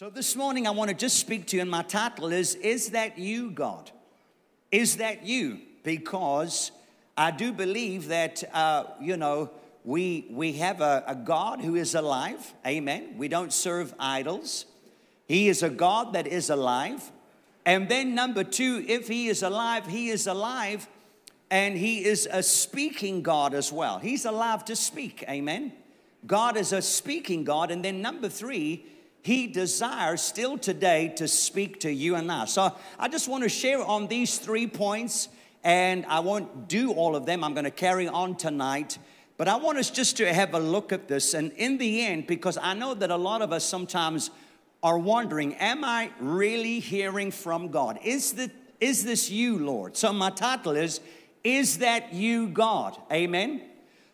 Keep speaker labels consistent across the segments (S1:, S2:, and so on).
S1: So this morning I want to just speak to you, and my title is Is That You, God? Is that you? Because I do believe that, uh, you know, we, we have a, a God who is alive. Amen. We don't serve idols. He is a God that is alive. And then, number two, if He is alive, He is alive and He is a speaking God as well. He's alive to speak. Amen. God is a speaking God. And then, number three, he desires still today to speak to you and I. So I just want to share on these three points, and I won't do all of them. I'm going to carry on tonight. But I want us just to have a look at this. And in the end, because I know that a lot of us sometimes are wondering, am I really hearing from God? Is, the, is this you, Lord? So my title is, Is That You, God? Amen.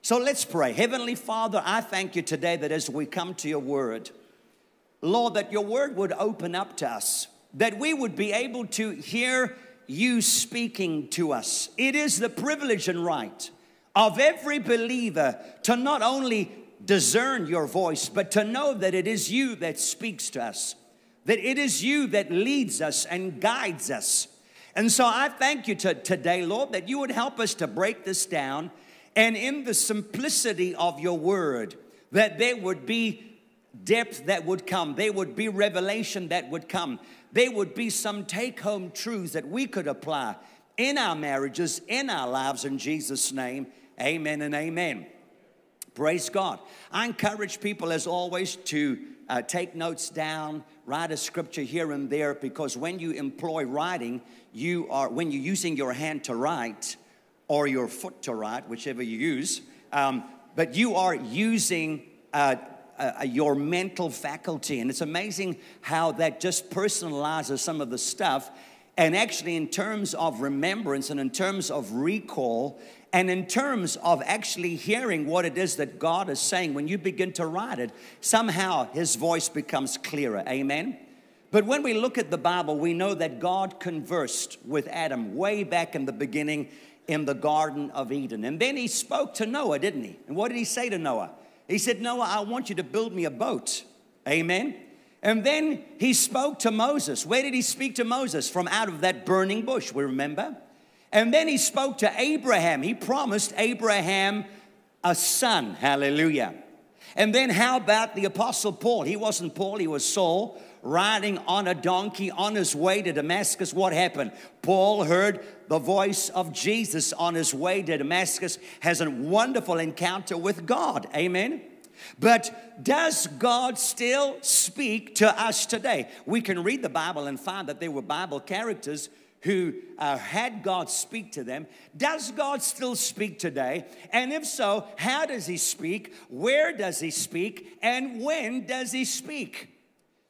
S1: So let's pray. Heavenly Father, I thank you today that as we come to your word, Lord, that your word would open up to us, that we would be able to hear you speaking to us. It is the privilege and right of every believer to not only discern your voice, but to know that it is you that speaks to us, that it is you that leads us and guides us. And so I thank you to, today, Lord, that you would help us to break this down and in the simplicity of your word, that there would be depth that would come. There would be revelation that would come. There would be some take home truths that we could apply in our marriages, in our lives, in Jesus' name. Amen and amen. Praise God. I encourage people, as always, to uh, take notes down, write a scripture here and there, because when you employ writing, you are, when you're using your hand to write or your foot to write, whichever you use, um, but you are using uh, uh, your mental faculty. And it's amazing how that just personalizes some of the stuff. And actually, in terms of remembrance and in terms of recall, and in terms of actually hearing what it is that God is saying, when you begin to write it, somehow his voice becomes clearer. Amen? But when we look at the Bible, we know that God conversed with Adam way back in the beginning in the Garden of Eden. And then he spoke to Noah, didn't he? And what did he say to Noah? He said, Noah, I want you to build me a boat. Amen. And then he spoke to Moses. Where did he speak to Moses? From out of that burning bush, we remember. And then he spoke to Abraham. He promised Abraham a son. Hallelujah. And then how about the apostle Paul? He wasn't Paul, he was Saul riding on a donkey on his way to Damascus, what happened? Paul heard the voice of Jesus on his way to Damascus, has a wonderful encounter with God. Amen. But does God still speak to us today? We can read the Bible and find that there were Bible characters who uh, had God speak to them. Does God still speak today? And if so, how does He speak? Where does He speak? And when does He speak?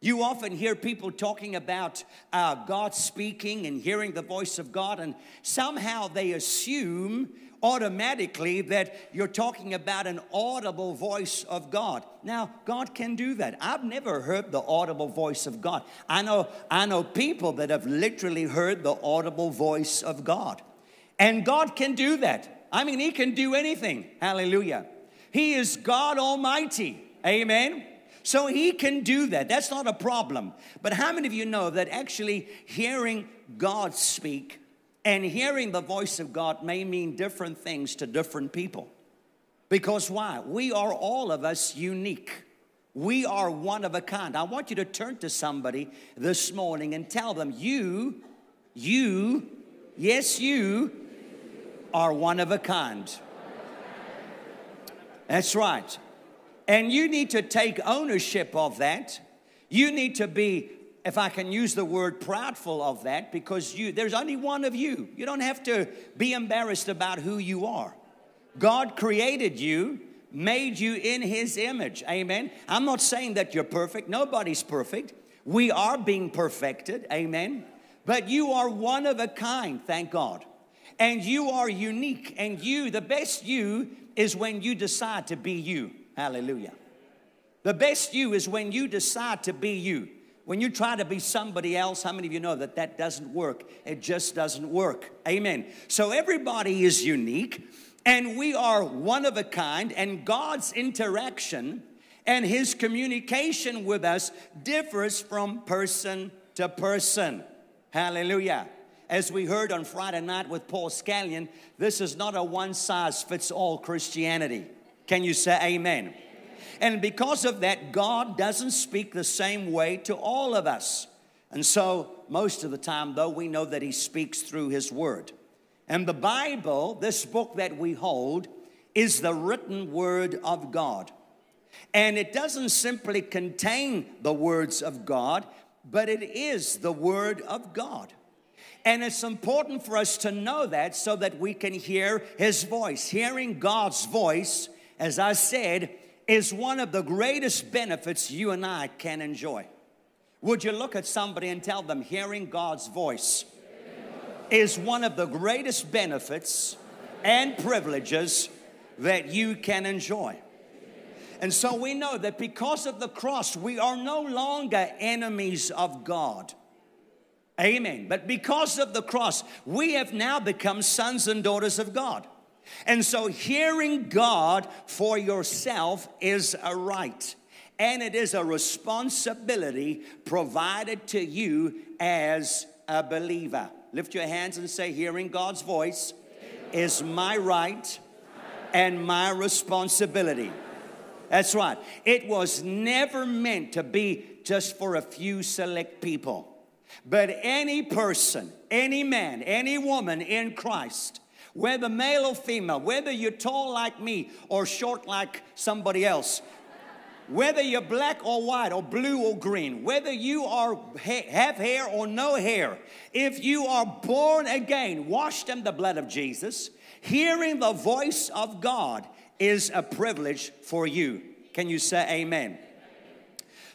S1: You often hear people talking about uh, God speaking and hearing the voice of God, and somehow they assume automatically that you're talking about an audible voice of God. Now, God can do that. I've never heard the audible voice of God. I know, I know people that have literally heard the audible voice of God. And God can do that. I mean, He can do anything. Hallelujah. He is God Almighty. Amen. So he can do that. That's not a problem. But how many of you know that actually hearing God speak and hearing the voice of God may mean different things to different people? Because why? We are all of us unique. We are one of a kind. I want you to turn to somebody this morning and tell them, You, you, yes, you are one of a kind. That's right. And you need to take ownership of that. You need to be, if I can use the word, proudful of that because you there's only one of you. You don't have to be embarrassed about who you are. God created you, made you in his image. Amen. I'm not saying that you're perfect. Nobody's perfect. We are being perfected. Amen. But you are one of a kind, thank God. And you are unique. And you, the best you, is when you decide to be you. Hallelujah. The best you is when you decide to be you. When you try to be somebody else, how many of you know that that doesn't work? It just doesn't work. Amen. So everybody is unique and we are one of a kind, and God's interaction And his communication with us differs from person to person. Hallelujah. As we heard on Friday night with Paul Scallion, this is not a one size fits all Christianity. Can you say amen? And because of that, God doesn't speak the same way to all of us. And so, most of the time, though, we know that He speaks through His Word. And the Bible, this book that we hold, is the written Word of God. And it doesn't simply contain the words of God, but it is the Word of God. And it's important for us to know that so that we can hear His voice. Hearing God's voice, as I said, is one of the greatest benefits you and I can enjoy. Would you look at somebody and tell them, hearing God's voice is one of the greatest benefits and privileges that you can enjoy? And so we know that because of the cross, we are no longer enemies of God. Amen. But because of the cross, we have now become sons and daughters of God. And so hearing God for yourself is a right. And it is a responsibility provided to you as a believer. Lift your hands and say, Hearing God's voice is my right and my responsibility. That's right. It was never meant to be just for a few select people. But any person, any man, any woman in Christ, whether male or female, whether you're tall like me or short like somebody else, whether you're black or white or blue or green, whether you are have hair or no hair, if you are born again, washed in the blood of Jesus, hearing the voice of God is a privilege for you. Can you say amen?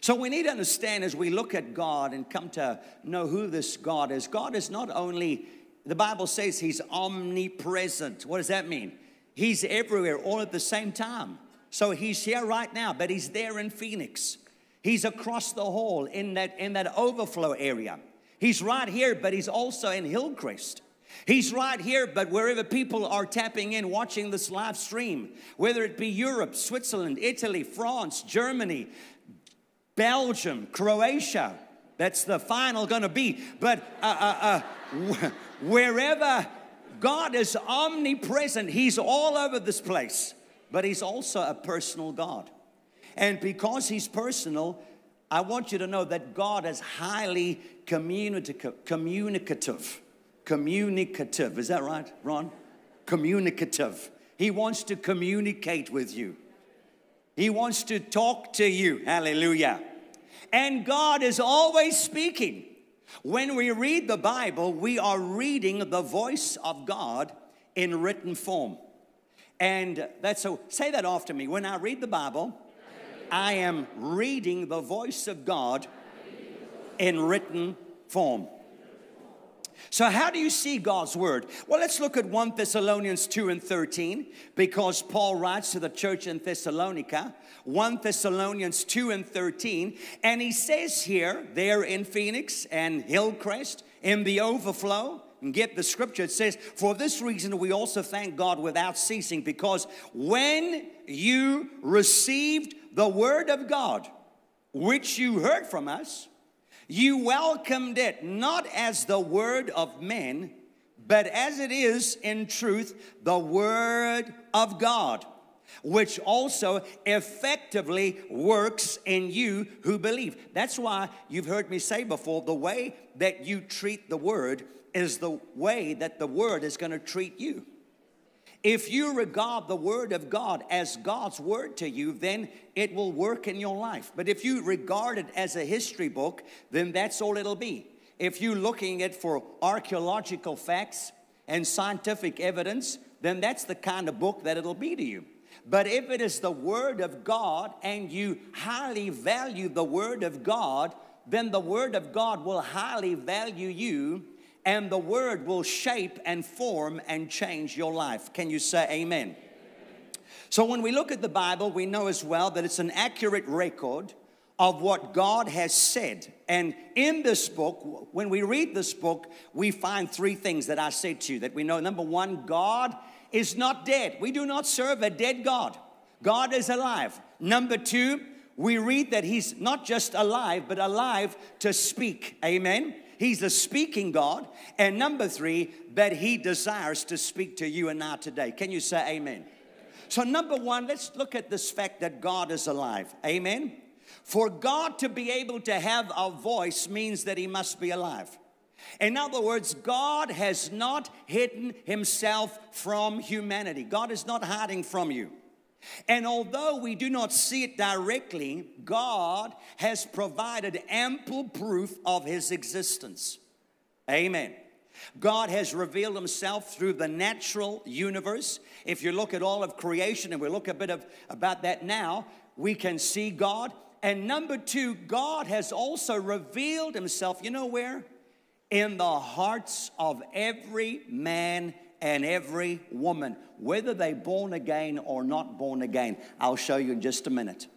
S1: So we need to understand as we look at God and come to know who this God is. God is not only, the Bible says he's omnipresent. What does that mean? He's everywhere all at the same time. So he's here right now, but he's there in Phoenix. He's across the hall in that, in that overflow area. He's right here, but he's also in Hillcrest. He's right here, but wherever people are tapping in, watching this live stream, whether it be Europe, Switzerland, Italy, France, Germany, Belgium, Croatia. That's the final to be. But uh, uh, uh, wherever God is omnipresent, He's all over this place. But He's also a personal God. And because He's personal, I want you to know that God is highly communicative. Communicative. Communicative. Is that right, Ron? Communicative. He wants to communicate with you. He wants to talk to you. Hallelujah. And God is always speaking. When we read the Bible, we are reading the voice of God in written form. And that's so, say that after me. When I read the Bible, I am reading the voice of God in written form. So, how do you see God's word? Well, let's look at 1 Thessalonians 2 and 13 because Paul writes to the church in Thessalonica, 1 Thessalonians 2 and 13, and he says here, there in Phoenix and Hillcrest, in the overflow, and get the scripture, it says, For this reason we also thank God without ceasing, because when you received the word of God, which you heard from us, you welcomed it not as the word of men, but as it is in truth the word of God, which also effectively works in you who believe. That's why you've heard me say before the way that you treat the word is the way that the word is going to treat you. If you regard the Word of God as God's Word to you, then it will work in your life. But if you regard it as a history book, then that's all it'll be. If you're looking at for archaeological facts and scientific evidence, then that's the kind of book that it'll be to you. But if it is the Word of God and you highly value the Word of God, then the Word of God will highly value you and the word will shape and form and change your life. Can you say amen? So, when we look at the Bible, we know as well that it's an accurate record of what God has said. And in this book, when we read this book, we find three things that I said to you that we know. Number one, God is not dead. We do not serve a dead God, God is alive. Number two, we read that he's not just alive, but alive to speak. Amen. He's a speaking God. And number three, that he desires to speak to you and I today. Can you say amen? So, number one, let's look at this fact that God is alive. Amen. For God to be able to have a voice means that he must be alive. In other words, God has not hidden himself from humanity. God is not hiding from you. And although we do not see it directly, God has provided ample proof of his existence. Amen. God has revealed himself through the natural universe. If you look at all of creation, and we look a bit of, about that now, we can see God. And number two, God has also revealed himself, you know where? In the hearts of every man and every woman, whether they born again or not born again. I'll show you in just a minute.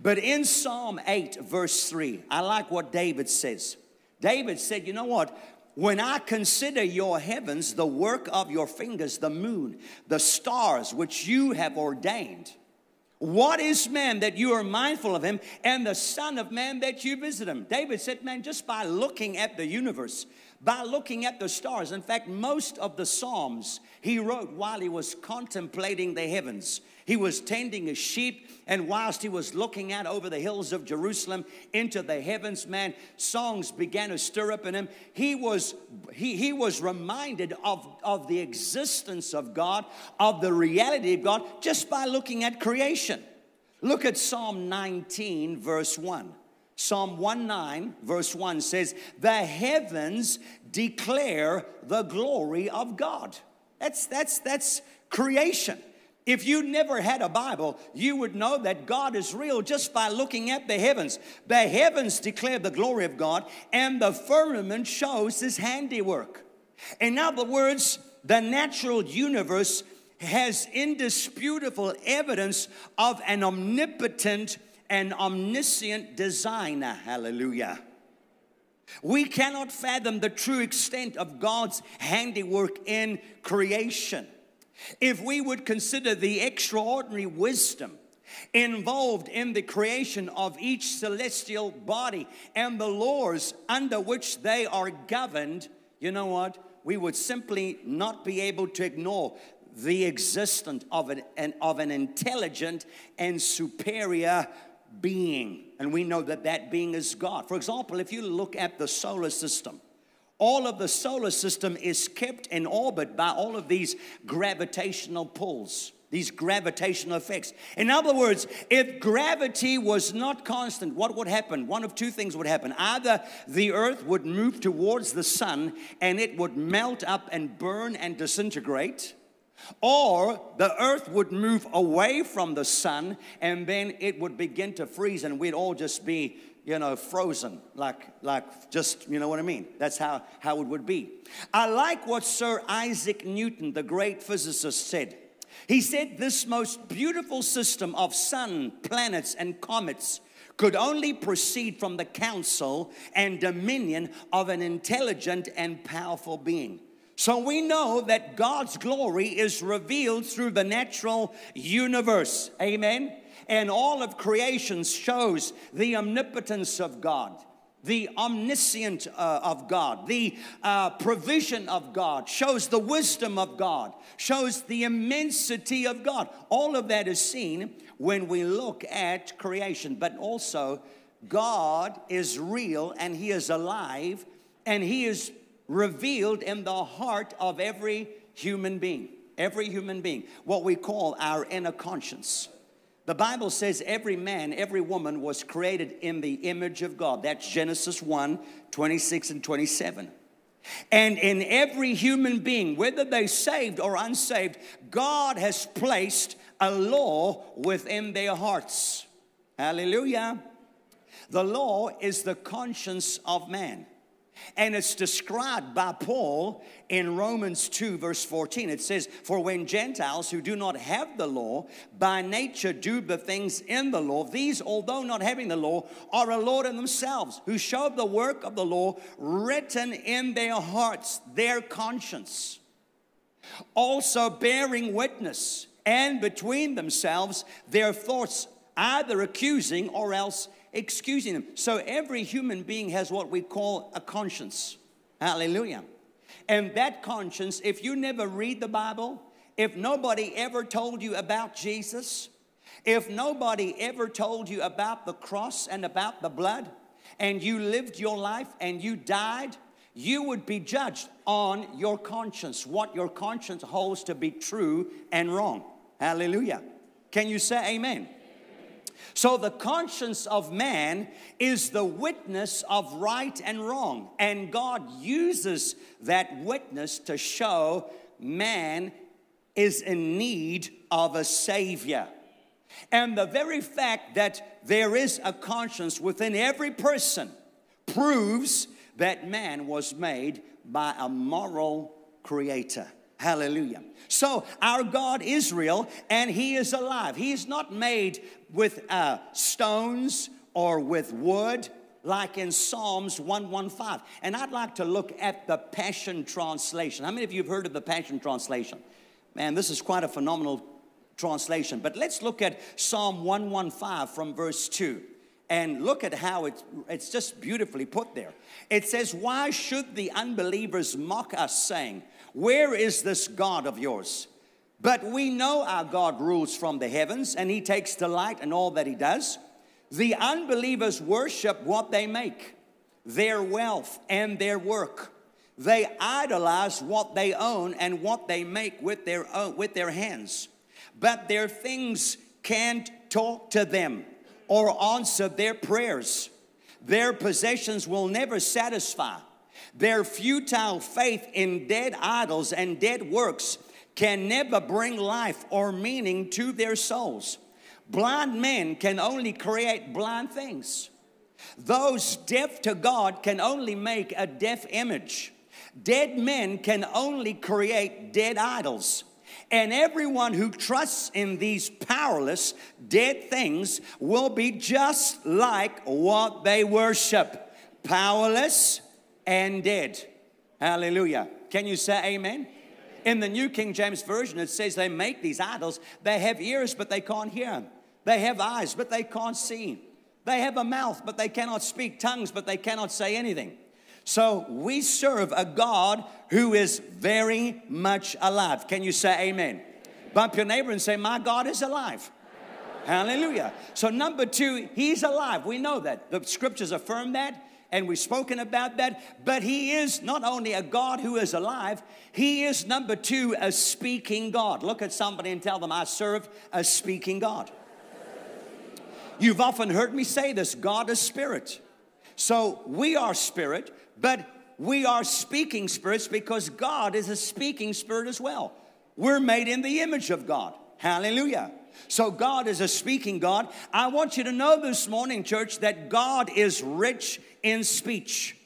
S1: But in Psalm 8, verse 3, I like what David says. David said, You know what? When I consider your heavens, the work of your fingers, the moon, the stars which you have ordained, what is man that you are mindful of him, and the Son of Man that you visit him? David said, Man, just by looking at the universe, by looking at the stars. In fact, most of the Psalms he wrote while he was contemplating the heavens. He was tending his sheep, and whilst he was looking out over the hills of Jerusalem into the heavens, man, songs began to stir up in him. He was, he, he was reminded of, of the existence of God, of the reality of God, just by looking at creation. Look at Psalm 19, verse 1. Psalm 19, verse 1 says, The heavens declare the glory of God. That's, that's, that's creation. If you never had a Bible, you would know that God is real just by looking at the heavens. The heavens declare the glory of God, and the firmament shows his handiwork. In other words, the natural universe has indisputable evidence of an omnipotent and omniscient designer. Hallelujah. We cannot fathom the true extent of God's handiwork in creation. If we would consider the extraordinary wisdom involved in the creation of each celestial body and the laws under which they are governed, you know what? We would simply not be able to ignore the existence of an, of an intelligent and superior being. And we know that that being is God. For example, if you look at the solar system, all of the solar system is kept in orbit by all of these gravitational pulls, these gravitational effects. In other words, if gravity was not constant, what would happen? One of two things would happen. Either the earth would move towards the sun and it would melt up and burn and disintegrate or the earth would move away from the sun and then it would begin to freeze and we'd all just be, you know, frozen, like, like just, you know what I mean? That's how, how it would be. I like what Sir Isaac Newton, the great physicist, said. He said this most beautiful system of sun, planets, and comets could only proceed from the counsel and dominion of an intelligent and powerful being. So we know that God's glory is revealed through the natural universe. Amen. And all of creation shows the omnipotence of God, the omniscient uh, of God, the uh, provision of God, shows the wisdom of God, shows the immensity of God. All of that is seen when we look at creation, but also God is real and He is alive and He is revealed in the heart of every human being. Every human being, what we call our inner conscience. The Bible says every man, every woman was created in the image of God. That's Genesis 1 26 and 27. And in every human being, whether they saved or unsaved, God has placed a law within their hearts. Hallelujah. The law is the conscience of man. And it's described by Paul in Romans 2, verse 14. It says, For when Gentiles who do not have the law by nature do the things in the law, these, although not having the law, are a Lord in themselves, who show the work of the law written in their hearts, their conscience. Also bearing witness, and between themselves their thoughts either accusing or else excusing them. So every human being has what we call a conscience. Hallelujah. And that conscience, if you never read the Bible, if nobody ever told you about Jesus, if nobody ever told you about the cross and about the blood, and you lived your life and you died, you would be judged on your conscience, what your conscience holds to be true and wrong. Hallelujah. Can you say amen? So, the conscience of man is the witness of right and wrong, and God uses that witness to show man is in need of a Savior. And the very fact that there is a conscience within every person proves that man was made by a moral creator. Hallelujah. So, our God is real and He is alive. He is not made with uh, stones or with wood like in Psalms 115. And I'd like to look at the Passion Translation. How many of you have heard of the Passion Translation? Man, this is quite a phenomenal translation. But let's look at Psalm 115 from verse 2 and look at how it's, it's just beautifully put there. It says, Why should the unbelievers mock us, saying, Where is this God of yours? But we know our God rules from the heavens and he takes delight in all that he does. The unbelievers worship what they make, their wealth and their work. They idolize what they own and what they make with their, own, with their hands. But their things can't talk to them or answer their prayers. Their possessions will never satisfy. Their futile faith in dead idols and dead works can never bring life or meaning to their souls. Blind men can only create blind things. Those deaf to God can only make a deaf image. Dead men can only create dead idols. And everyone who trusts in these powerless, dead things will be just like what they worship powerless and dead. Hallelujah. Can you say amen? In the New King James Version, it says they make these idols. They have ears, but they can't hear. They have eyes, but they can't see. They have a mouth, but they cannot speak. Tongues, but they cannot say anything. So we serve a God who is very much alive. Can you say amen? Bump your neighbor and say, My God is alive. Hallelujah. So, number two, he's alive. We know that. The scriptures affirm that, and we've spoken about that. But he is not only a God who is alive, he is number two, a speaking God. Look at somebody and tell them, I serve a speaking God. You've often heard me say this God is spirit. So, we are spirit, but we are speaking spirits because God is a speaking spirit as well. We're made in the image of God. Hallelujah. So God is a speaking God. I want you to know this morning, church, that God is rich in speech.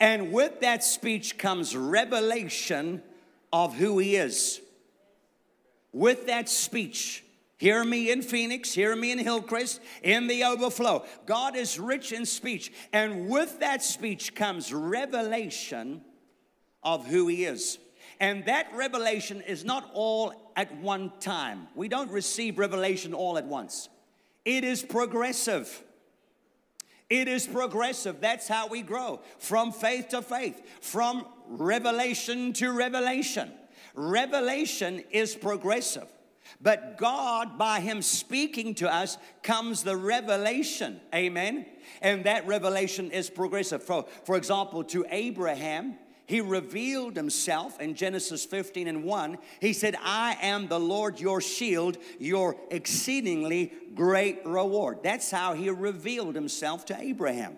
S1: And with that speech comes revelation of who He is. With that speech, Hear me in Phoenix, hear me in Hillcrest, in the overflow. God is rich in speech, and with that speech comes revelation of who He is. And that revelation is not all at one time. We don't receive revelation all at once, it is progressive. It is progressive. That's how we grow from faith to faith, from revelation to revelation. Revelation is progressive. But God, by Him speaking to us, comes the revelation. Amen. And that revelation is progressive. For, for example, to Abraham, he revealed himself in Genesis 15 and 1. He said, I am the Lord your shield, your exceedingly great reward. That's how he revealed himself to Abraham.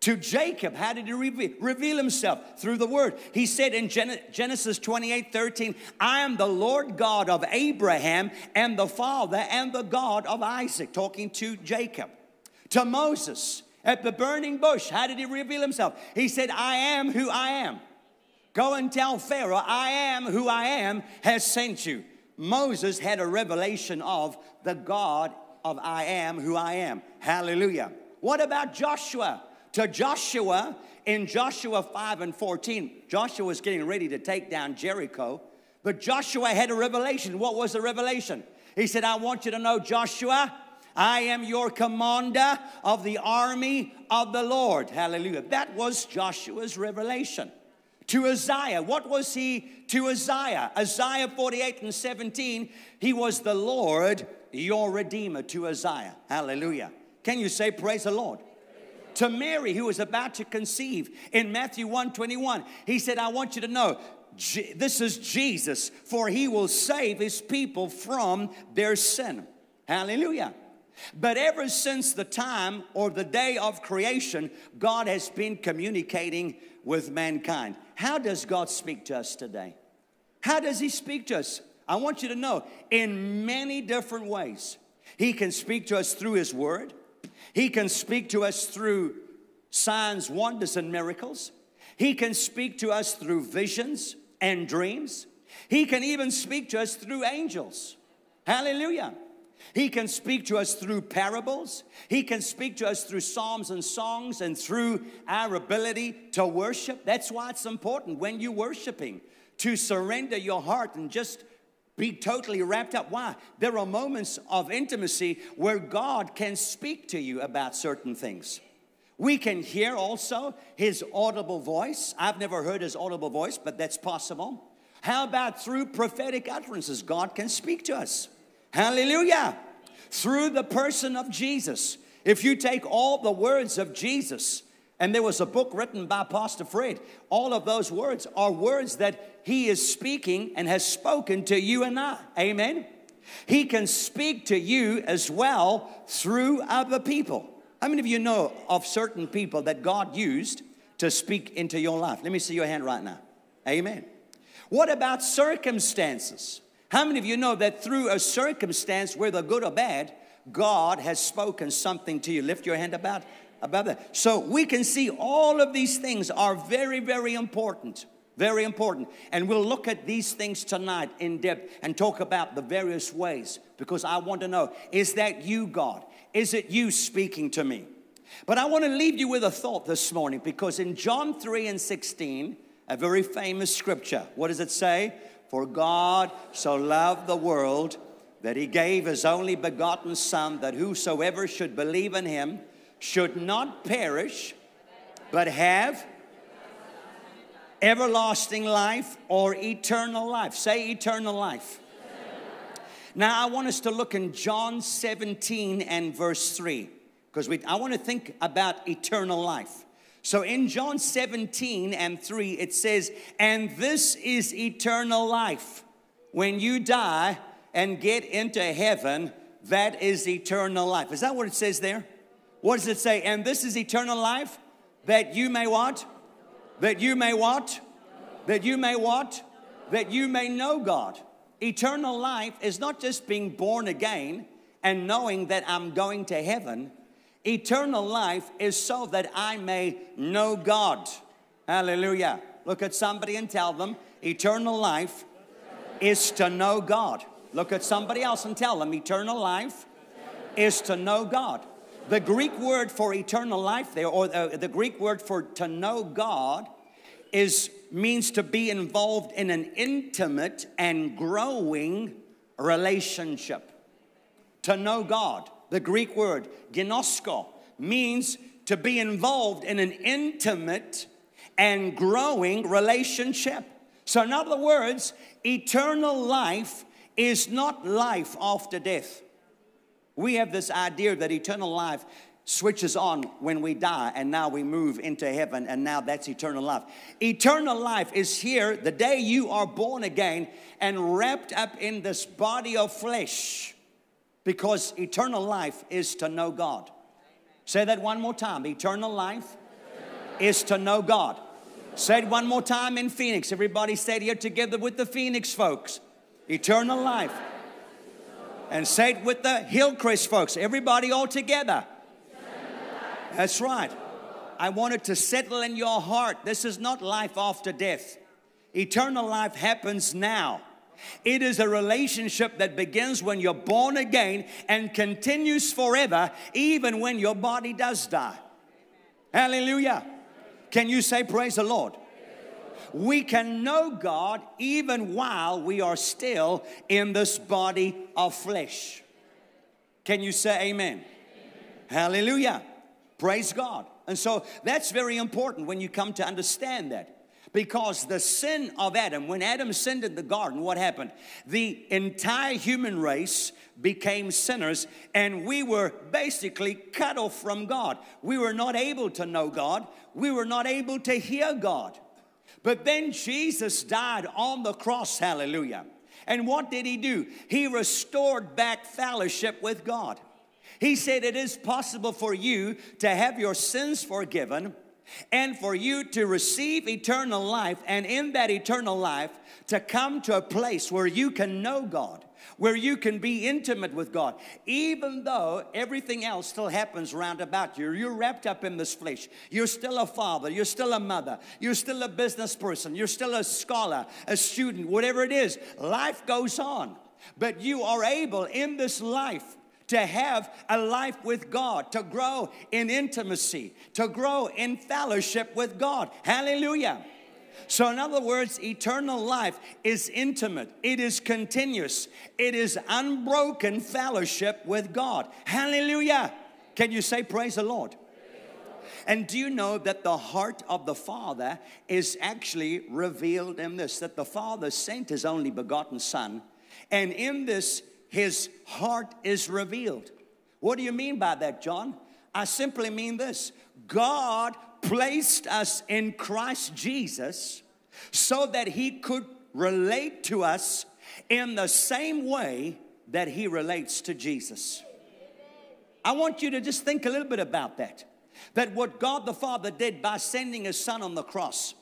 S1: To Jacob, how did he reveal, himself? Through the word. He said in Genesis 28 13, I am the Lord God of Abraham and the father and the God of Isaac, talking to Jacob. To Moses at the burning bush, how did he reveal himself? He said, I am who I am. Go and tell Pharaoh, I am who I am has sent you. Moses had a revelation of the God of I am who I am. Hallelujah. What about Joshua? to Joshua in Joshua 5 and 14. Joshua was getting ready to take down Jericho, but Joshua had a revelation. What was the revelation? He said, I want you to know, Joshua, I am your commander of the army of the Lord. Hallelujah. That was Joshua's revelation. To Isaiah, what was he to Isaiah? Isaiah 48 and 17, he was the Lord, your Redeemer, to Isaiah. Hallelujah. Can you say, Praise the Lord? to Mary who was about to conceive in Matthew 121. He said, I want you to know this is Jesus, for he will save his people from their sin. Hallelujah. But ever since the time or the day of creation, God has been communicating with mankind. How does God speak to us today? How does He speak to us? I want you to know in many different ways. He can speak to us through His Word, He can speak to us through signs, wonders, and miracles. He can speak to us through visions and dreams. He can even speak to us through angels. Hallelujah. He can speak to us through parables. He can speak to us through psalms and songs and through our ability to worship. That's why it's important when you're worshiping to surrender your heart and just be totally wrapped up. Why? There are moments of intimacy where God can speak to you about certain things. We can hear also his audible voice. I've never heard his audible voice, but that's possible. How about through prophetic utterances? God can speak to us. Hallelujah. Through the person of Jesus. If you take all the words of Jesus, and there was a book written by Pastor Fred, all of those words are words that he is speaking and has spoken to you and I. Amen. He can speak to you as well through other people. How many of you know of certain people that God used to speak into your life? Let me see your hand right now. Amen. What about circumstances? How many of you know that through a circumstance, whether good or bad, God has spoken something to you? Lift your hand about, about that. So we can see all of these things are very, very important. Very important. And we'll look at these things tonight in depth and talk about the various ways because I want to know is that you, God? Is it you speaking to me? But I want to leave you with a thought this morning because in John 3 and 16, a very famous scripture, what does it say? For God so loved the world that he gave his only begotten Son, that whosoever should believe in him should not perish, but have everlasting life or eternal life. Say eternal life. Now, I want us to look in John 17 and verse 3 because I want to think about eternal life. So in John 17 and 3, it says, And this is eternal life. When you die and get into heaven, that is eternal life. Is that what it says there? What does it say? And this is eternal life that you may what? That you may what? That you may what? That you may know God. Eternal life is not just being born again and knowing that I'm going to heaven Eternal life is so that I may know God. Hallelujah. Look at somebody and tell them, eternal life is to know God. Look at somebody else and tell them, eternal life is to know God. The Greek word for eternal life there, or the, the Greek word for to know God, is means to be involved in an intimate and growing relationship. To know God. The Greek word, ginosko, means to be involved in an intimate and growing relationship. So, in other words, eternal life is not life after death. We have this idea that eternal life switches on when we die and now we move into heaven and now that's eternal life. Eternal life is here the day you are born again and wrapped up in this body of flesh because eternal life is to know God. Say that one more time. Eternal life is to know God. Say it one more time in Phoenix. Everybody say it here together with the Phoenix folks. Eternal life. And say it with the Hillcrest folks. Everybody all together. That's right. I want it to settle in your heart. This is not life after death. Eternal life happens now. It is a relationship that begins when you're born again and continues forever, even when your body does die. Hallelujah. Can you say, Praise the Lord? We can know God even while we are still in this body of flesh. Can you say amen? amen? Hallelujah. Praise God. And so that's very important when you come to understand that. Because the sin of Adam, when Adam sinned in the garden, what happened? The entire human race became sinners, and we were basically cut off from God. We were not able to know God, we were not able to hear God. But then Jesus died on the cross, hallelujah. And what did he do? He restored back fellowship with God. He said, It is possible for you to have your sins forgiven and for you to receive eternal life, and in that eternal life, to come to a place where you can know God, where you can be intimate with God, even though everything else still happens round about you. You're wrapped up in this flesh. You're still a father, you're still a mother, you're still a business person, you're still a scholar, a student, whatever it is. Life goes on. But you are able in this life to have a life with God, to grow in intimacy, to grow in fellowship with God. Hallelujah. So, in other words, eternal life is intimate, it is continuous, it is unbroken fellowship with God. Hallelujah. Can you say, Praise the Lord? And do you know that the heart of the Father is actually revealed in this? That the Father sent His only begotten Son, and in this his heart is revealed. What do you mean by that, John? I simply mean this God placed us in Christ Jesus so that he could relate to us in the same way that he relates to Jesus. I want you to just think a little bit about that. That what God the Father did by sending his son on the cross,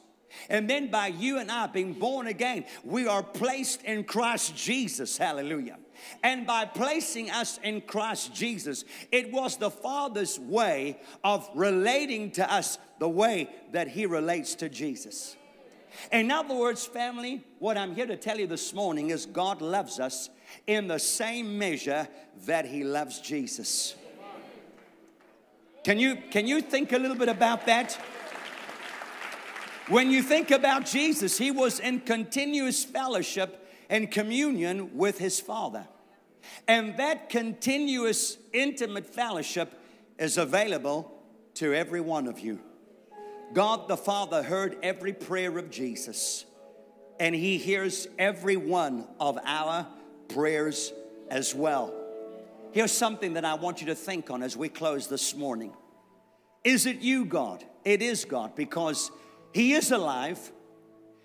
S1: and then by you and I being born again, we are placed in Christ Jesus. Hallelujah. And by placing us in Christ Jesus, it was the Father's way of relating to us the way that He relates to Jesus. In other words, family, what I'm here to tell you this morning is God loves us in the same measure that He loves Jesus. Can you, can you think a little bit about that? When you think about Jesus, He was in continuous fellowship and communion with His Father. And that continuous, intimate fellowship is available to every one of you. God the Father heard every prayer of Jesus, and He hears every one of our prayers as well. Here's something that I want you to think on as we close this morning. Is it you, God? It is God because He is alive.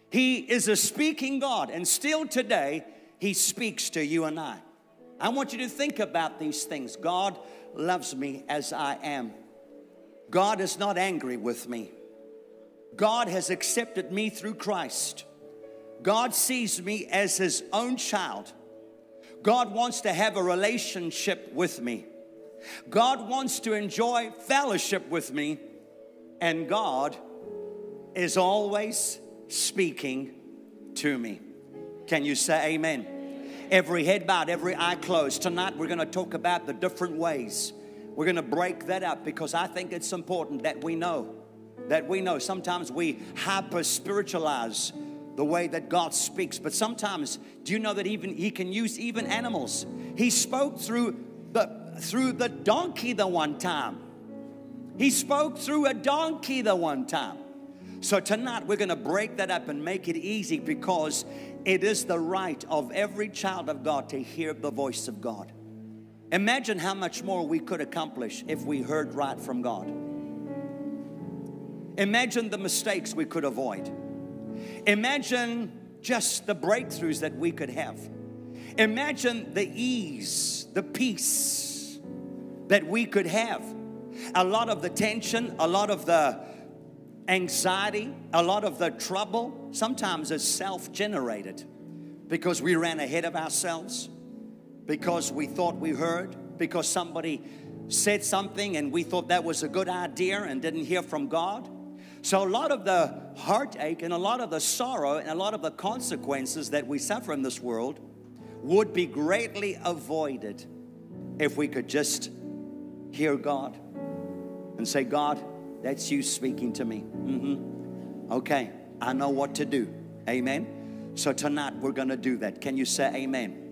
S1: He is a speaking God, and still today, He speaks to you and I. I want you to think about these things. God loves me as I am. God is not angry with me. God has accepted me through Christ. God sees me as his own child. God wants to have a relationship with me. God wants to enjoy fellowship with me. And God is always speaking to me. Can you say amen? Every head bowed, every eye closed. Tonight we're going to talk about the different ways. We're going to break that up because I think it's important that we know that we know sometimes we hyper spiritualize the way that God speaks, but sometimes do you know that even He can use even animals? He spoke through the through the donkey the one time. He spoke through a donkey the one time. So tonight we're going to break that up and make it easy because it is the right of every child of God to hear the voice of God. Imagine how much more we could accomplish if we heard right from God. Imagine the mistakes we could avoid. Imagine just the breakthroughs that we could have. Imagine the ease, the peace that we could have. A lot of the tension, a lot of the anxiety, a lot of the trouble, sometimes is self generated because we ran ahead of ourselves, because we thought we heard, because somebody said something and we thought that was a good idea and didn't hear from God. So, a lot of the heartache and a lot of the sorrow and a lot of the consequences that we suffer in this world would be greatly avoided if we could just hear God and say, God, that's you speaking to me. Mm-hmm. Okay, I know what to do. Amen. So tonight we're going to do that. Can you say amen?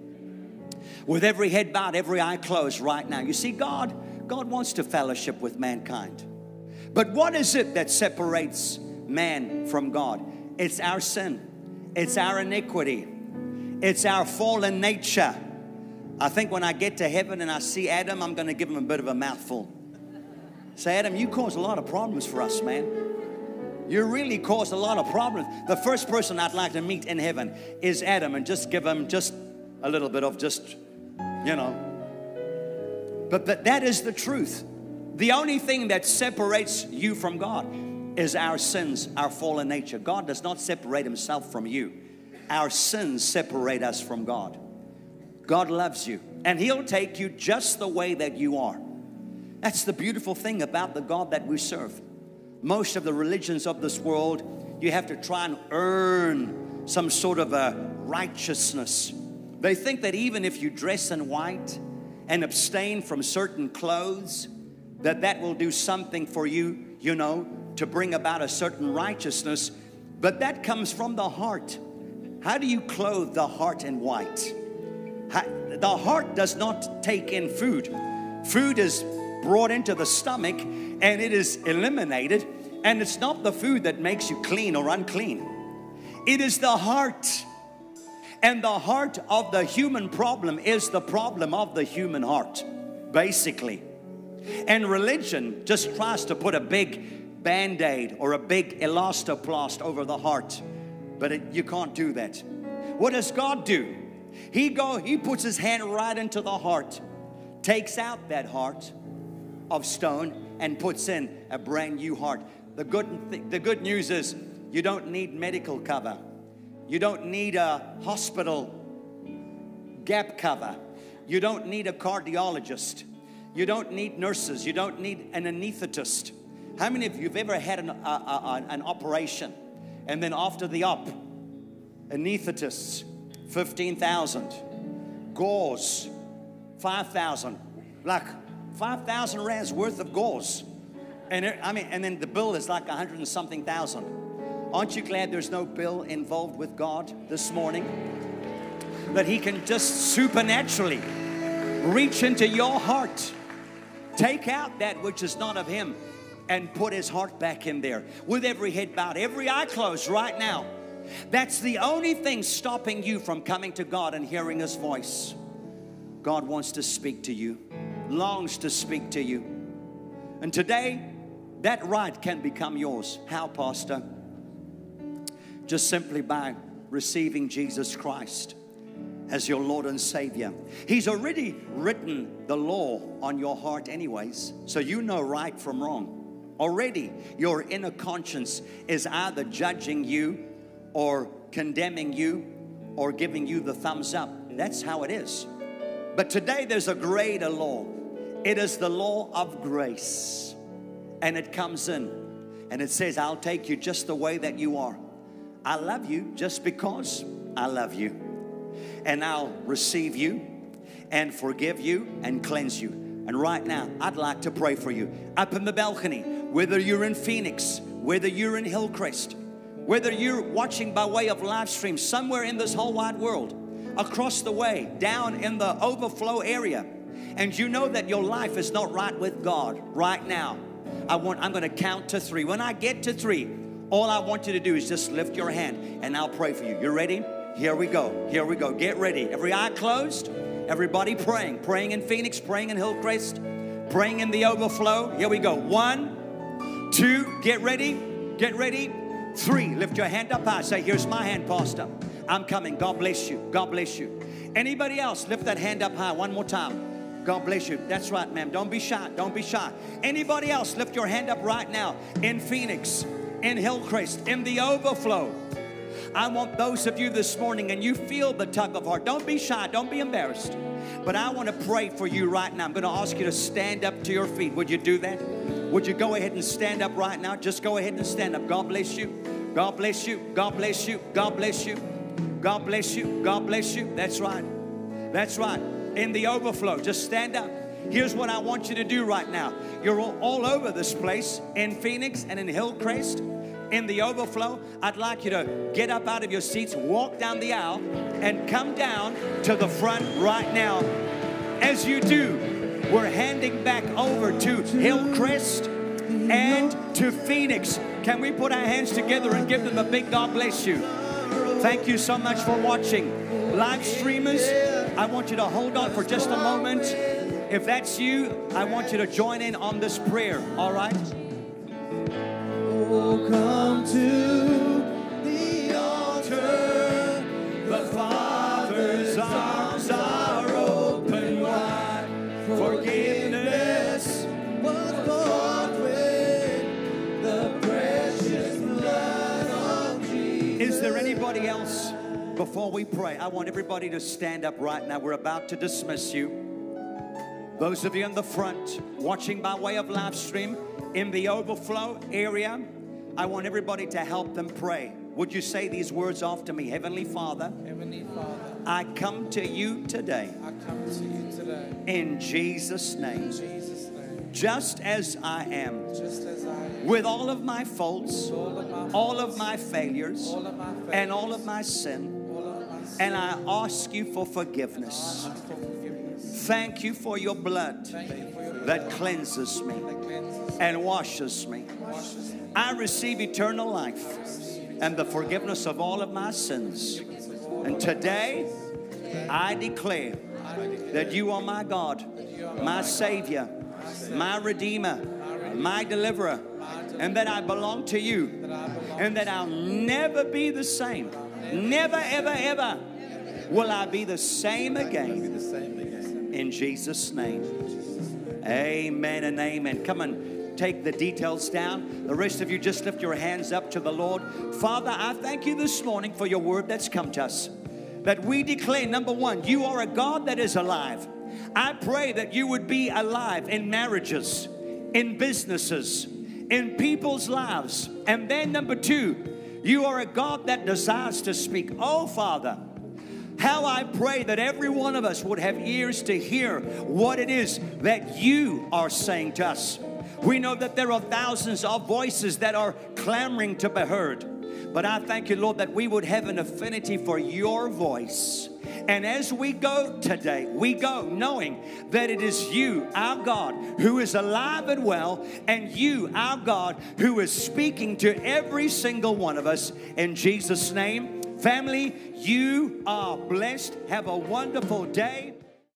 S1: With every head bowed, every eye closed right now. You see, God, God wants to fellowship with mankind. But what is it that separates man from God? It's our sin, it's our iniquity, it's our fallen nature. I think when I get to heaven and I see Adam, I'm going to give him a bit of a mouthful. Say, Adam, you cause a lot of problems for us, man. You really caused a lot of problems. The first person I'd like to meet in heaven is Adam and just give him just a little bit of just, you know. But, but that is the truth. The only thing that separates you from God is our sins, our fallen nature. God does not separate himself from you. Our sins separate us from God. God loves you, and he'll take you just the way that you are. That's the beautiful thing about the God that we serve. Most of the religions of this world, you have to try and earn some sort of a righteousness. They think that even if you dress in white and abstain from certain clothes, that that will do something for you, you know, to bring about a certain righteousness. But that comes from the heart. How do you clothe the heart in white? the heart does not take in food. Food is brought into the stomach and it is eliminated. And it's not the food that makes you clean or unclean, it is the heart. And the heart of the human problem is the problem of the human heart, basically. And religion just tries to put a big band aid or a big elastoplast over the heart, but it, you can't do that. What does God do? He go he puts his hand right into the heart, takes out that heart, of stone and puts in a brand new heart. The good, th- the good news is you don't need medical cover. You don't need a hospital gap cover. You don't need a cardiologist. You don't need nurses. You don't need an anesthetist. How many of you have ever had an, an operation and then after the op, anesthetists, 15,000, gauze, 5,000, like 5,000 rands worth of gauze. And it, I mean, and then the bill is like a hundred and something thousand. Aren't you glad there's no bill involved with God this morning? That He can just supernaturally reach into your heart, take out that which is not of Him, and put His heart back in there with every head bowed, every eye closed right now. That's the only thing stopping you from coming to God and hearing His voice. God wants to speak to you longs to speak to you. And today, that right can become yours. How, Pastor? Just simply by receiving Jesus Christ as your Lord and Savior. He's already written the law on your heart, anyways, so you know right from wrong. Already, your inner conscience is either judging you or condemning you or giving you the thumbs up. That's how it is. But today, there's a greater law it is the law of grace. And it comes in and it says, I'll take you just the way that you are. I love you just because I love you. And I'll receive you and forgive you and cleanse you. And right now, I'd like to pray for you. Up in the balcony, whether you're in Phoenix, whether you're in Hillcrest, whether you're watching by way of live stream somewhere in this whole wide world, across the way, down in the overflow area, and you know that your life is not right with God right now, I want I'm going to count to 3. When I get to 3, all I want you to do is just lift your hand and I'll pray for you. You ready? Here we go. Here we go. Get ready. Every eye closed. Everybody praying. Praying in Phoenix, praying in Hillcrest, praying in the overflow. Here we go. One, two, get ready. Get ready. Three, lift your hand up high. Say, Here's my hand, Pastor. I'm coming. God bless you. God bless you. Anybody else, lift that hand up high one more time. God bless you. That's right, ma'am. Don't be shy. Don't be shy. Anybody else, lift your hand up right now in Phoenix, in Hillcrest, in the overflow. I want those of you this morning and you feel the tug of heart. Don't be shy. Don't be embarrassed. But I want to pray for you right now. I'm going to ask you to stand up to your feet. Would you do that? Would you go ahead and stand up right now? Just go ahead and stand up. God bless you. God bless you. God bless you. God bless you. God bless you. God bless you. That's right. That's right in the overflow. Just stand up. Here's what I want you to do right now. You're all, all over this place in Phoenix and in Hillcrest. in the overflow, I'd like you to get up out of your seats, walk down the aisle, and come down to the front right now. As you do, we're handing back over to Hillcrest and to Phoenix. Can we put our hands together and give them a big God bless you? Thank you so much for watching. Live streamers, I want you to hold on for just a moment. If that's you, I want you to join in on this prayer, all right?
S2: Oh, come to the altar.
S1: The Father's arms are open wide. Forgiveness.
S2: Was bought with the precious blood of Jesus.
S1: Is there anybody else before we pray? I want everybody to stand up right now. We're about to dismiss you. Those of you in the front watching by way of live stream in the overflow area, I want everybody to help them pray. Would you say these words after me? Heavenly Father,
S2: Heavenly Father,
S1: I come to you today
S2: I come to you today
S1: in Jesus' name,
S2: in Jesus' name,
S1: just as I am,
S2: just as I am.
S1: with all of my faults,
S2: All of my
S1: all of my failures,
S2: all of my faith,
S1: and all of my sin, and I ask you for forgiveness. Thank you for your blood that cleanses me and
S2: washes me.
S1: I receive eternal life and the forgiveness of all of my sins. And today, I declare that you are my God, my Savior, my Redeemer, my Deliverer, and that I belong to you, and that I'll never be the same. Never, ever, ever will I be the same again. In Jesus' name. Amen and amen. Come on, take the details down. The rest of you just lift your hands up to the Lord. Father, I thank you this morning for your word that's come to us. That we declare, number one, you are a God that is alive. I pray that you would be alive in marriages, in businesses, in people's lives. And then, number two, you are a God that desires to speak. Oh, Father, how I pray that every one of us would have ears to hear what it is that you are saying to us. We know that there are thousands of voices that are clamoring to be heard. But I thank you, Lord, that we would have an affinity for your voice. And as we go today, we go knowing that it is you, our God, who is alive and well, and you, our God, who is speaking to every single one of us in Jesus' name. Family, you are blessed. Have a wonderful day.